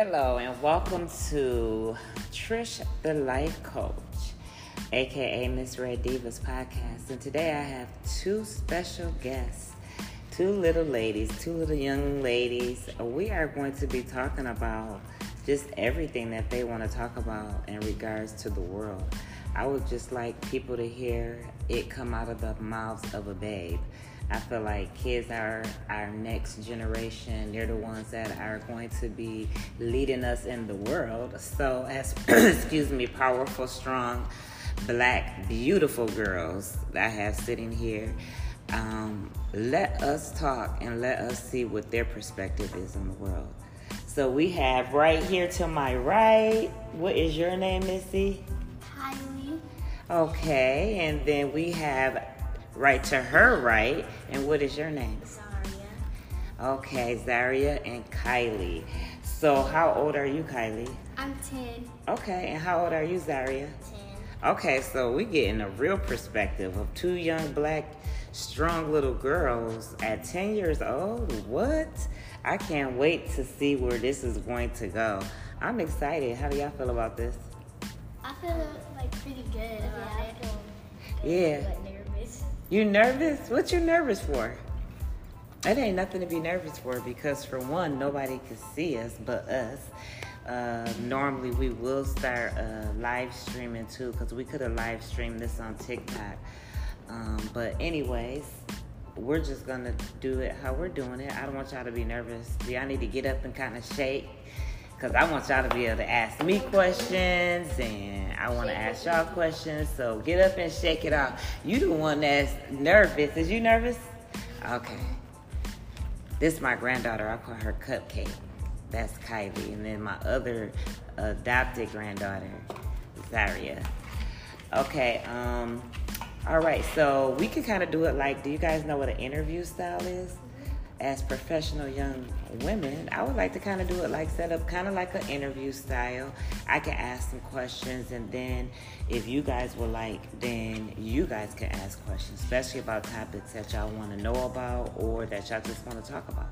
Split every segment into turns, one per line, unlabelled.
Hello, and welcome to Trish the Life Coach, aka Miss Red Divas podcast. And today I have two special guests, two little ladies, two little young ladies. We are going to be talking about just everything that they want to talk about in regards to the world. I would just like people to hear it come out of the mouths of a babe. I feel like kids are our next generation. They're the ones that are going to be leading us in the world. So, as excuse me, powerful, strong, black, beautiful girls that I have sitting here, um, let us talk and let us see what their perspective is on the world. So we have right here to my right. What is your name, Missy?
Kylie.
Okay, and then we have right to her right. And what is your name?
Zaria.
Okay, Zaria and Kylie. So, how old are you, Kylie?
I'm 10.
Okay, and how old are you, Zaria?
10.
Okay, so we getting a real perspective of two young black, strong little girls at 10 years old. What? I can't wait to see where this is going to go. I'm excited. How do y'all feel about this?
I feel like pretty good about it.
Yeah. You nervous? What you nervous for? It ain't nothing to be nervous for because for one, nobody can see us but us. Uh, normally we will start uh, live streaming too because we could have live streamed this on TikTok. Um, but anyways, we're just gonna do it how we're doing it. I don't want y'all to be nervous. Y'all need to get up and kind of shake because I want y'all to be able to ask me questions and I want to ask y'all questions. So get up and shake it off. You the one that's nervous. Is you nervous? Okay. This is my granddaughter. I call her Cupcake. That's Kylie. And then my other adopted granddaughter, Zaria. Okay. Um. All right. So we can kind of do it like. Do you guys know what an interview style is? As professional young women, I would like to kind of do it like set up kind of like an interview style. I can ask some questions, and then if you guys would like, then you guys can ask questions, especially about topics that y'all want to know about or that y'all just want to talk about.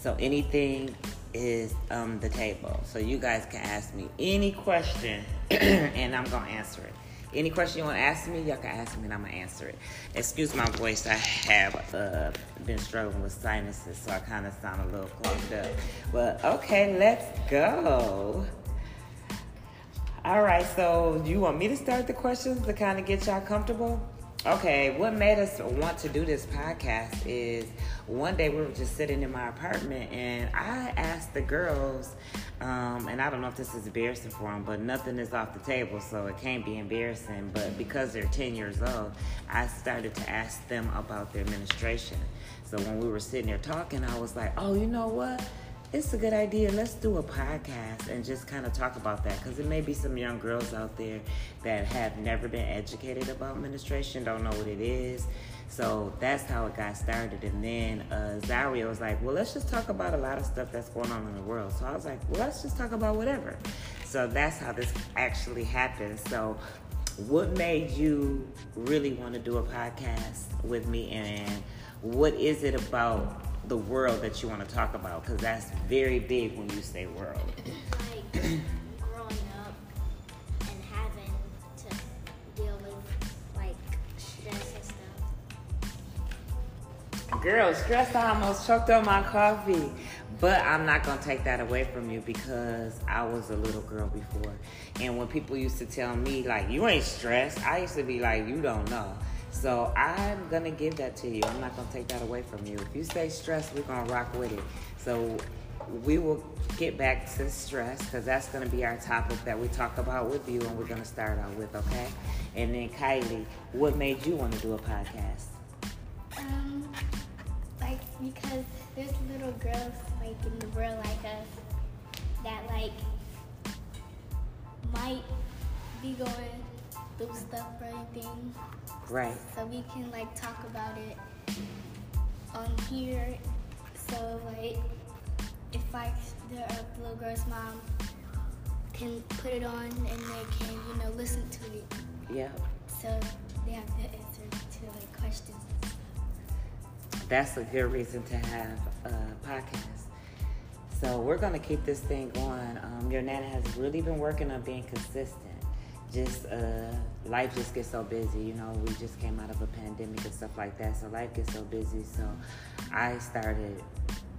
So anything is um, the table. So you guys can ask me any question, and I'm gonna answer it. Any question you want to ask me, y'all can ask me and I'm going to answer it. Excuse my voice, I have uh, been struggling with sinuses, so I kind of sound a little clogged up. But okay, let's go. All right, so you want me to start the questions to kind of get y'all comfortable? Okay, what made us want to do this podcast is one day we were just sitting in my apartment and I asked the girls, um, and I don't know if this is embarrassing for them, but nothing is off the table, so it can't be embarrassing. But because they're 10 years old, I started to ask them about their administration. So when we were sitting there talking, I was like, oh, you know what? It's a good idea. Let's do a podcast and just kind of talk about that because there may be some young girls out there that have never been educated about menstruation, don't know what it is. So that's how it got started. And then uh, Zaria was like, well, let's just talk about a lot of stuff that's going on in the world. So I was like, well, let's just talk about whatever. So that's how this actually happened. So what made you really want to do a podcast with me and what is it about the world that you want to talk about because that's very big when you say world.
Like growing up and having to deal with like stress and stuff.
Girl, stress I almost choked on my coffee. But I'm not gonna take that away from you because I was a little girl before. And when people used to tell me like you ain't stressed, I used to be like, you don't know. So I'm gonna give that to you. I'm not gonna take that away from you. If you say stress, we're gonna rock with it. So we will get back to stress because that's gonna be our topic that we talk about with you, and we're gonna start out with, okay? And then Kylie, what made you want to do a podcast?
Um, like because there's little girls like in the world like us that like might be going through stuff or anything.
Right.
So we can like talk about it on here. So like if like the little girl's mom can put it on and they can you know listen to it.
Yeah.
So they have the answer to like questions.
That's a good reason to have a podcast. So we're gonna keep this thing going. Um, your nana has really been working on being consistent. Just uh, life just gets so busy, you know. We just came out of a pandemic and stuff like that, so life gets so busy. So I started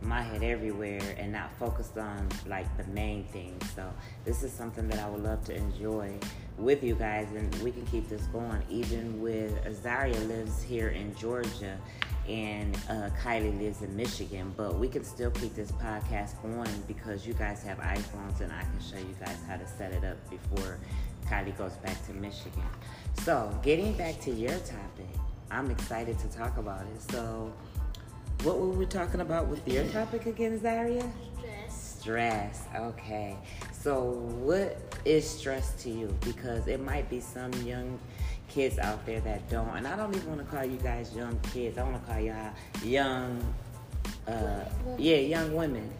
my head everywhere and not focused on like the main thing. So this is something that I would love to enjoy with you guys, and we can keep this going. Even with Azaria lives here in Georgia, and uh, Kylie lives in Michigan, but we can still keep this podcast on because you guys have iPhones, and I can show you guys how to set it up before Kylie goes back to Michigan. So getting back to your topic, I'm excited to talk about it. So. What were we talking about with your topic again, Zaria?
Stress.
Stress. Okay. So, what is stress to you? Because it might be some young kids out there that don't, and I don't even want to call you guys young kids. I want to call y'all young, uh, yeah, young women.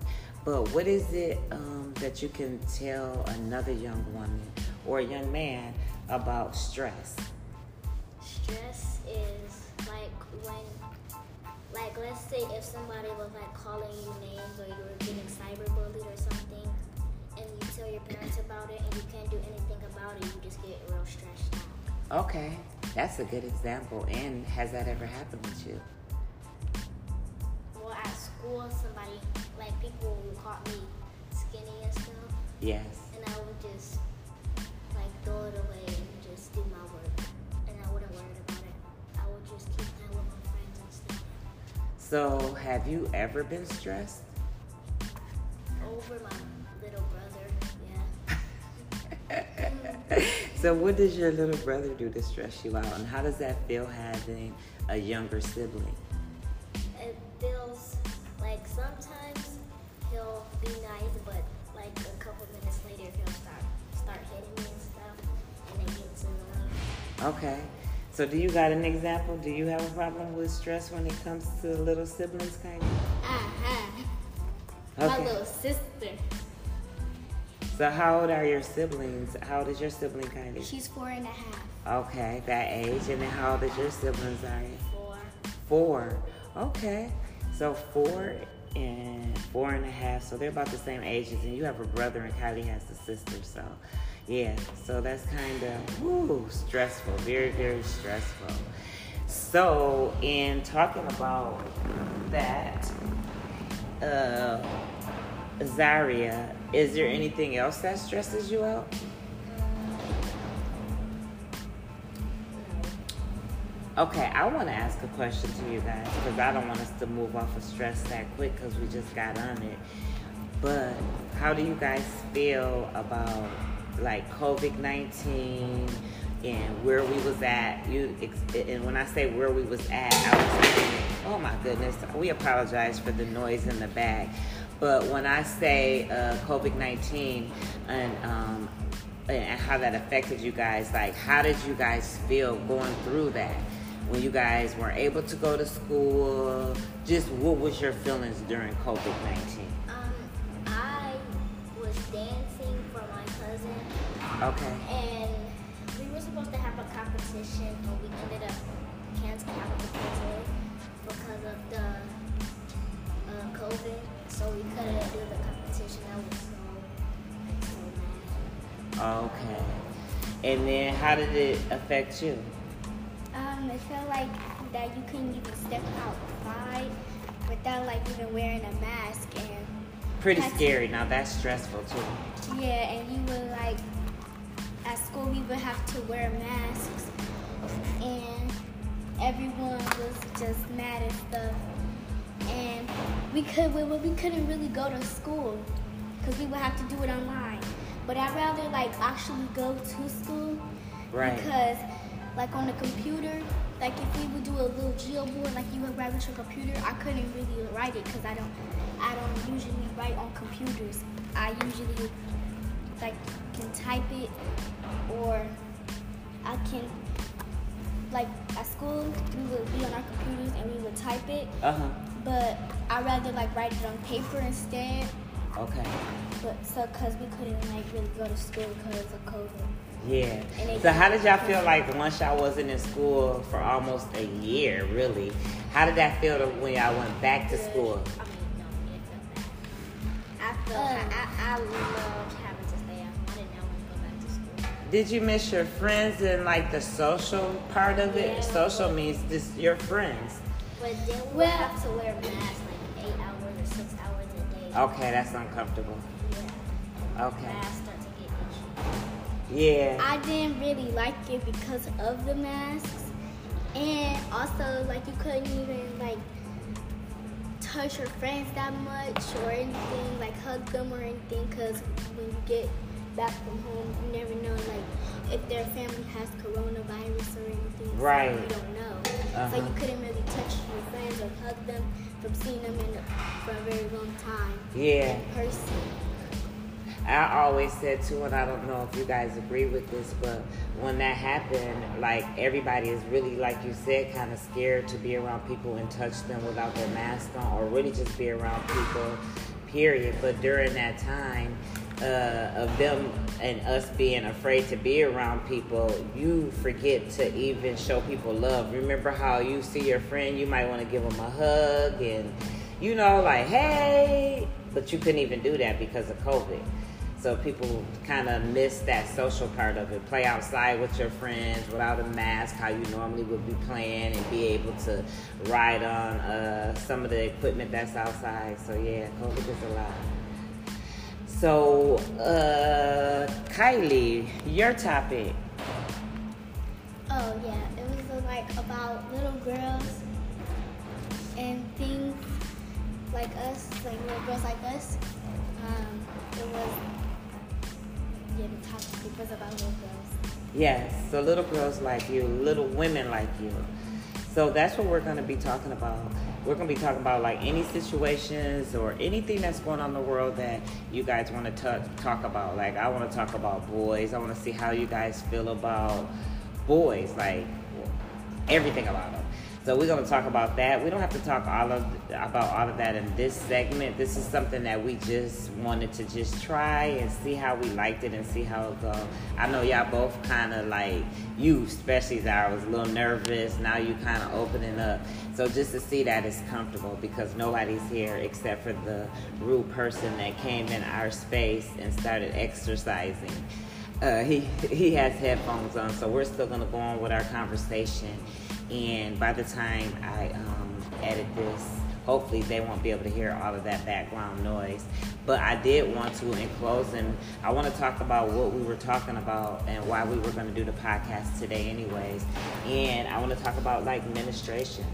But what is it um, that you can tell another young woman or a young man about stress?
Stress is like when, like let's say if somebody was like calling you names or you were getting cyberbullied or something, and you tell your parents about it and you can't do anything about it, you just get real stressed out.
Okay, that's a good example. And has that ever happened with you?
Well, at school, somebody like people would call me skinny and stuff,
Yes.
and I would just like throw it away and just do my work, and I wouldn't worry about it. I would just keep that with my friends and stuff.
So, have you ever been stressed? So, what does your little brother do to stress you out? And how does that feel having a younger sibling?
It feels like sometimes he'll be nice, but like a couple minutes later he'll start start hitting me and stuff, and it gets annoying.
Okay. So, do you got an example? Do you have a problem with stress when it comes to little siblings, kind of?
Uh-huh. My little sister.
So, how old are your siblings? How old is your sibling, Kylie?
She's four and a half.
Okay, that age. And then, how old is your siblings, Zaria?
Four.
Four. Okay. So four and four and a half. So they're about the same ages. And you have a brother and Kylie has a sister. So yeah. So that's kind of woo stressful. Very, very stressful. So in talking about that, uh Zaria, is there anything else that stresses you out? Okay, I want to ask a question to you guys because I don't want us to move off of stress that quick because we just got on it. But how do you guys feel about like COVID nineteen and where we was at? You and when I say where we was at, I was saying, oh my goodness, we apologize for the noise in the back. But when I say uh, COVID nineteen and um, and how that affected you guys. Like, how did you guys feel going through that? When you guys weren't able to go to school, just what was your feelings during COVID 19?
Um, I was dancing for my cousin,
Okay.
and we were supposed to have a competition, but we ended up canceling cancel it because of the uh, COVID. So we couldn't do the competition. I was so so mad.
Okay. And then how did it affect you?
Um, it felt like that you couldn't even step outside without like even wearing a mask and
Pretty scary. Now that's stressful too.
yeah, and you would like at school we would have to wear masks and everyone was just mad and stuff. We could we, we couldn't really go to school because we would have to do it online. But I'd rather like actually go to school
Right.
because like on the computer, like if we would do a little Geoboard, like you would write with your computer, I couldn't really write it because I don't, I don't usually write on computers. I usually like can type it or I can like at school we would be on our computers and we would type it,
Uh huh.
But I rather like write it on paper instead.
Okay.
But so cause we couldn't like really go to school because of COVID.
Yeah. So how did y'all feel like once y'all wasn't in school for almost a year, really? How did that feel when y'all went back to school?
I mean, no, it felt bad.
Uh,
I, I, I loved having to stay at home. I did not want to go back to school.
Did you miss your friends and like the social part of it?
Yeah.
Social means just your friends.
But then we
Well-
have to wear masks like eight hours or six hours a day.
Okay, that's uncomfortable.
Yeah.
Okay.
Masks start to get itchy.
Yeah.
I didn't really like it because of the masks, and also like you couldn't even like touch your friends that much or anything, like hug them or anything, because when you get back from home, you never know like if their family has coronavirus or anything. so
Right.
you don't know. So
Uh-huh.
you couldn't really touch your friends or hug them from seeing them in a, for a very long time
Yeah.
in person.
I always said too, and I don't know if you guys agree with this, but when that happened, like everybody is really, like you said, kind of scared to be around people and touch them without their mask on, or really just be around people, period. But during that time uh, of them and us being afraid to be around people, you forget to even show people love. Remember how you see your friend, you might want to give them a hug and, you know, like, hey, but you couldn't even do that because of COVID. So people kind of miss that social part of it. Play outside with your friends without a mask, how you normally would be playing, and be able to ride on uh, some of the equipment that's outside. So yeah, COVID is a lot. So uh, Kylie, your topic.
Oh yeah, it was like about little girls and things like us, like little girls like us. Um, it was yeah, the topic was about little girls.
Yes, so little girls like you, little women like you. So that's what we're going to be talking about. We're going to be talking about like any situations or anything that's going on in the world that you guys want to talk about. Like I want to talk about boys. I want to see how you guys feel about boys, like everything about them. So we're going to talk about that. We don't have to talk all of about all of that in this segment. This is something that we just wanted to just try and see how we liked it and see how it go. I know y'all both kind of like you, especially Zara, was a little nervous. Now you kind of opening up. So just to see that it's comfortable because nobody's here except for the rude person that came in our space and started exercising. Uh, he he has headphones on, so we're still gonna go on with our conversation. And by the time I um, edit this, hopefully they won't be able to hear all of that background noise. But I did want to, in closing, I want to talk about what we were talking about and why we were going to do the podcast today, anyways. And I want to talk about like ministrations.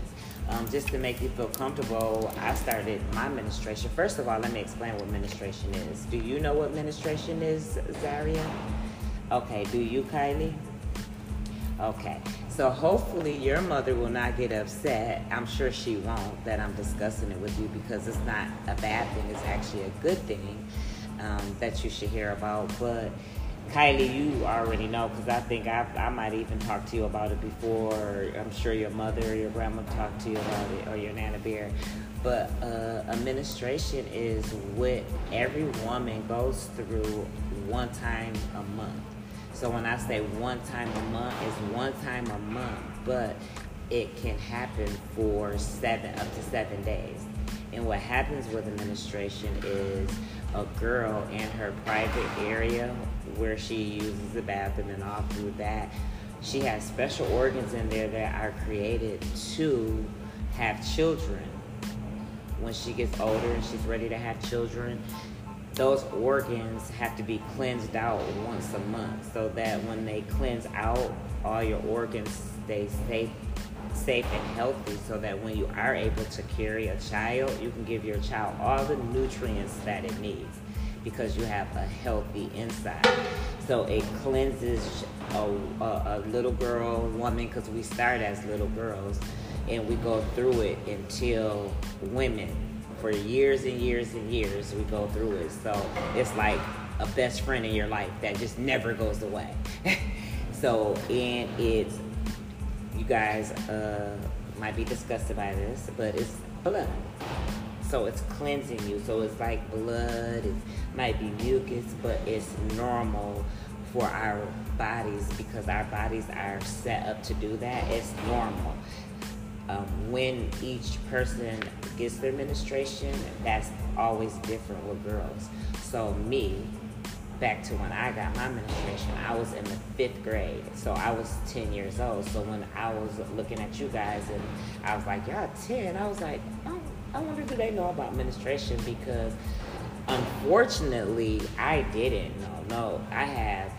Um, just to make you feel comfortable, I started my ministration. First of all, let me explain what ministration is. Do you know what ministration is, Zaria? Okay, do you, Kylie? Okay, so hopefully your mother will not get upset. I'm sure she won't that I'm discussing it with you because it's not a bad thing. It's actually a good thing um, that you should hear about. But Kylie, you already know because I think I, I might even talk to you about it before. I'm sure your mother or your grandma talked to you about it or your Nana Bear. But uh, administration is what every woman goes through one time a month. So when I say one time a month, it's one time a month, but it can happen for seven up to seven days. And what happens with administration is a girl in her private area where she uses the bathroom and all through that, she has special organs in there that are created to have children. When she gets older and she's ready to have children, those organs have to be cleansed out once a month so that when they cleanse out all your organs stay safe safe and healthy so that when you are able to carry a child you can give your child all the nutrients that it needs because you have a healthy inside. So it cleanses a, a, a little girl woman because we start as little girls and we go through it until women for years and years and years we go through it. So it's like a best friend in your life that just never goes away. So and it's you guys uh, might be disgusted by this but it's blood. So it's cleansing you. So it's like blood it might be mucus but it's normal for our bodies because our bodies are set up to do that. It's normal um, when each person gets their menstruation, that's always different with girls. So me, back to when I got my menstruation, I was in the fifth grade. So I was 10 years old. So when I was looking at you guys and I was like, y'all 10, I was like, oh, I wonder do they know about menstruation because unfortunately I didn't know. No, I have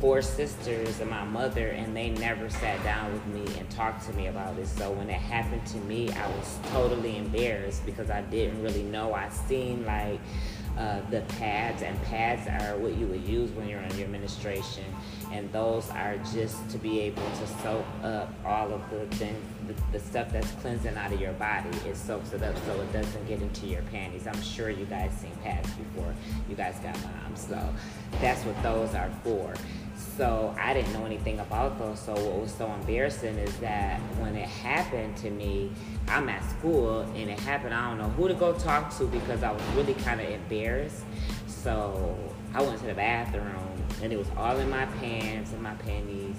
four sisters and my mother, and they never sat down with me and talked to me about it. So when it happened to me, I was totally embarrassed because I didn't really know. I seen like uh, the pads, and pads are what you would use when you're on your menstruation, and those are just to be able to soak up all of the things, the, the stuff that's cleansing out of your body. It soaks it up so it doesn't get into your panties. I'm sure you guys seen pads before. You guys got moms, so that's what those are for. So I didn't know anything about those. So what was so embarrassing is that when it happened to me, I'm at school and it happened. I don't know who to go talk to because I was really kind of embarrassed. So I went to the bathroom and it was all in my pants and my panties.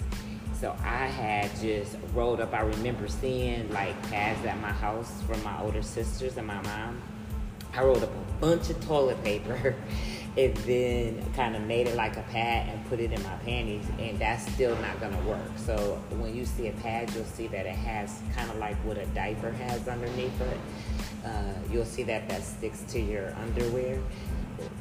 So I had just rolled up. I remember seeing like pads at my house from my older sisters and my mom. I rolled up a bunch of toilet paper and then kind of made it like a pad and put it in my panties, and that's still not gonna work. So when you see a pad, you'll see that it has kind of like what a diaper has underneath it. Uh, you'll see that that sticks to your underwear.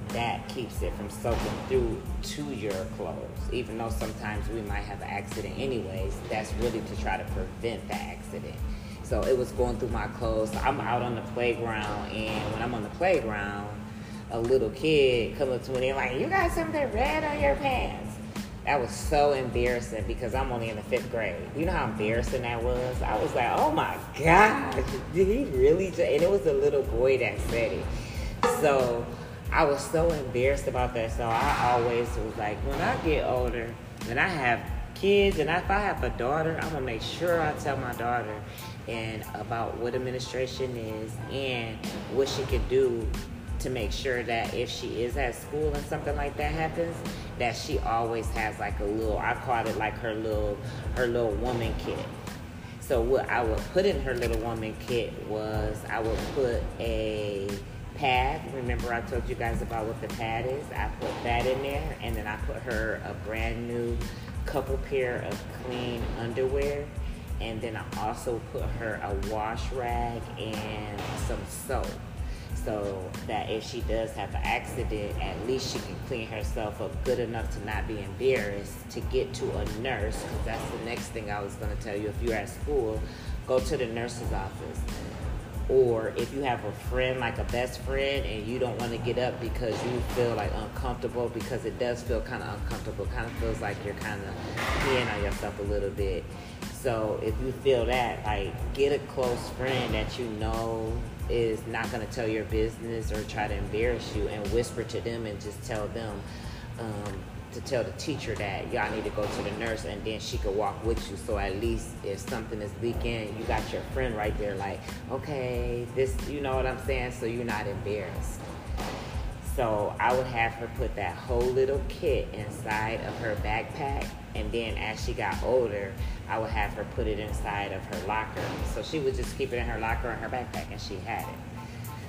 That keeps it from soaking through to your clothes. Even though sometimes we might have an accident anyways, that's really to try to prevent the accident. So it was going through my clothes. So I'm out on the playground, and when I'm on the playground, a little kid come up to me and like, you got something red on your pants. That was so embarrassing because I'm only in the fifth grade. You know how embarrassing that was? I was like, oh my God, did he really? And it was a little boy that said it. So I was so embarrassed about that. So I always was like, when I get older, when I have kids, and if I have a daughter, I'm gonna make sure I tell my daughter and about what administration is and what she can do to make sure that if she is at school and something like that happens, that she always has like a little I called it like her little her little woman kit. So what I would put in her little woman kit was I would put a pad. Remember I told you guys about what the pad is? I put that in there and then I put her a brand new couple pair of clean underwear and then I also put her a wash rag and some soap so that if she does have an accident, at least she can clean herself up good enough to not be embarrassed to get to a nurse. Because that's the next thing I was going to tell you. If you're at school, go to the nurse's office. Or if you have a friend, like a best friend, and you don't want to get up because you feel like uncomfortable, because it does feel kind of uncomfortable, kind of feels like you're kind of peeing on yourself a little bit. So if you feel that, like, get a close friend that you know is not going to tell your business or try to embarrass you and whisper to them and just tell them um, to tell the teacher that y'all need to go to the nurse and then she could walk with you. So at least if something is leaking you got your friend right there like okay this you know what i'm saying? So you're not embarrassed so i would have her put that whole little kit inside of her backpack and then as she got older I would have her put it inside of her locker. So she would just keep it in her locker in her backpack and she had it.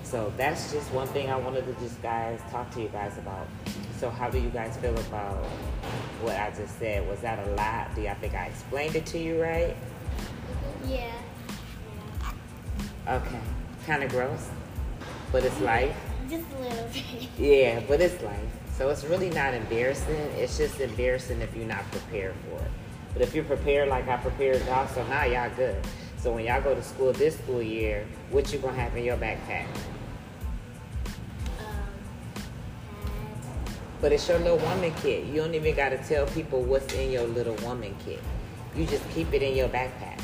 So that's just one thing I wanted to just guys talk to you guys about. So how do you guys feel about what I just said? Was that a lot? Do y'all think I explained it to you right?
Yeah.
Okay. Kind of gross, but it's life.
Just a little bit.
Yeah, but it's life. So it's really not embarrassing. It's just embarrassing if you're not prepared for it. But if you're prepared like I prepared y'all, so now y'all good. So when y'all go to school this school year, what you gonna have in your backpack?
Um,
But it's your little woman kit. You don't even gotta tell people what's in your little woman kit. You just keep it in your backpack.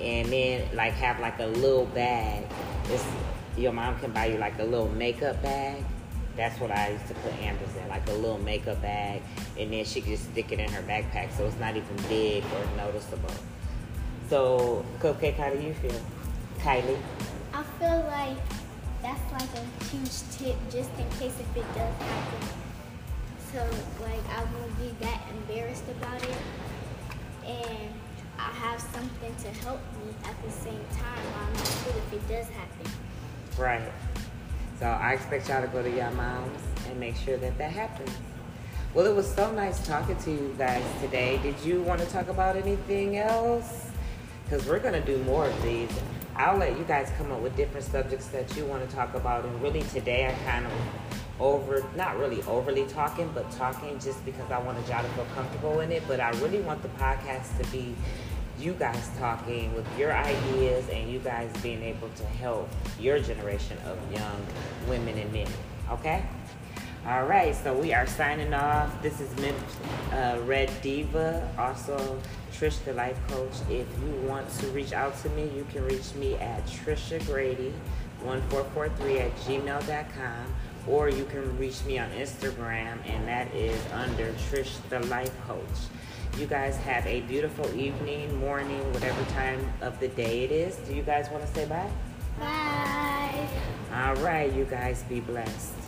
And then like have like a little bag. It's, your mom can buy you like a little makeup bag. That's what I used to put Amber's in, like a little makeup bag, and then she could just stick it in her backpack, so it's not even big or noticeable. So, Cupcake, how do you feel? Kylie?
I feel like that's like a huge tip just in case if it does happen. So like I won't be that embarrassed about it. And
I have something to help me at the same time I'm not school if it does happen.
Right. So I expect y'all to go to your moms and make sure that that happens. Well, it was so nice talking to you guys today. Did you want to talk about anything else? Because we're going to do more of these. I'll let you guys come up with different subjects that you want to talk about. And really, today I kind of over, not really overly talking, but talking just because I wanted y'all to feel comfortable in it. But I really want the podcast to be you guys talking with your ideas and you guys being able to help your generation of young women and men. Okay? All right, so we are signing off. This is uh, Red Diva, also Trish the Life Coach. If you want to reach out to me, you can reach me at Trisha Grady 1443 at gmail.com or you can reach me on Instagram and that is under Trish the Life Coach. You guys have a beautiful evening, morning, whatever time of the day it is. Do you guys want to say bye?
Bye.
All right, you guys be blessed.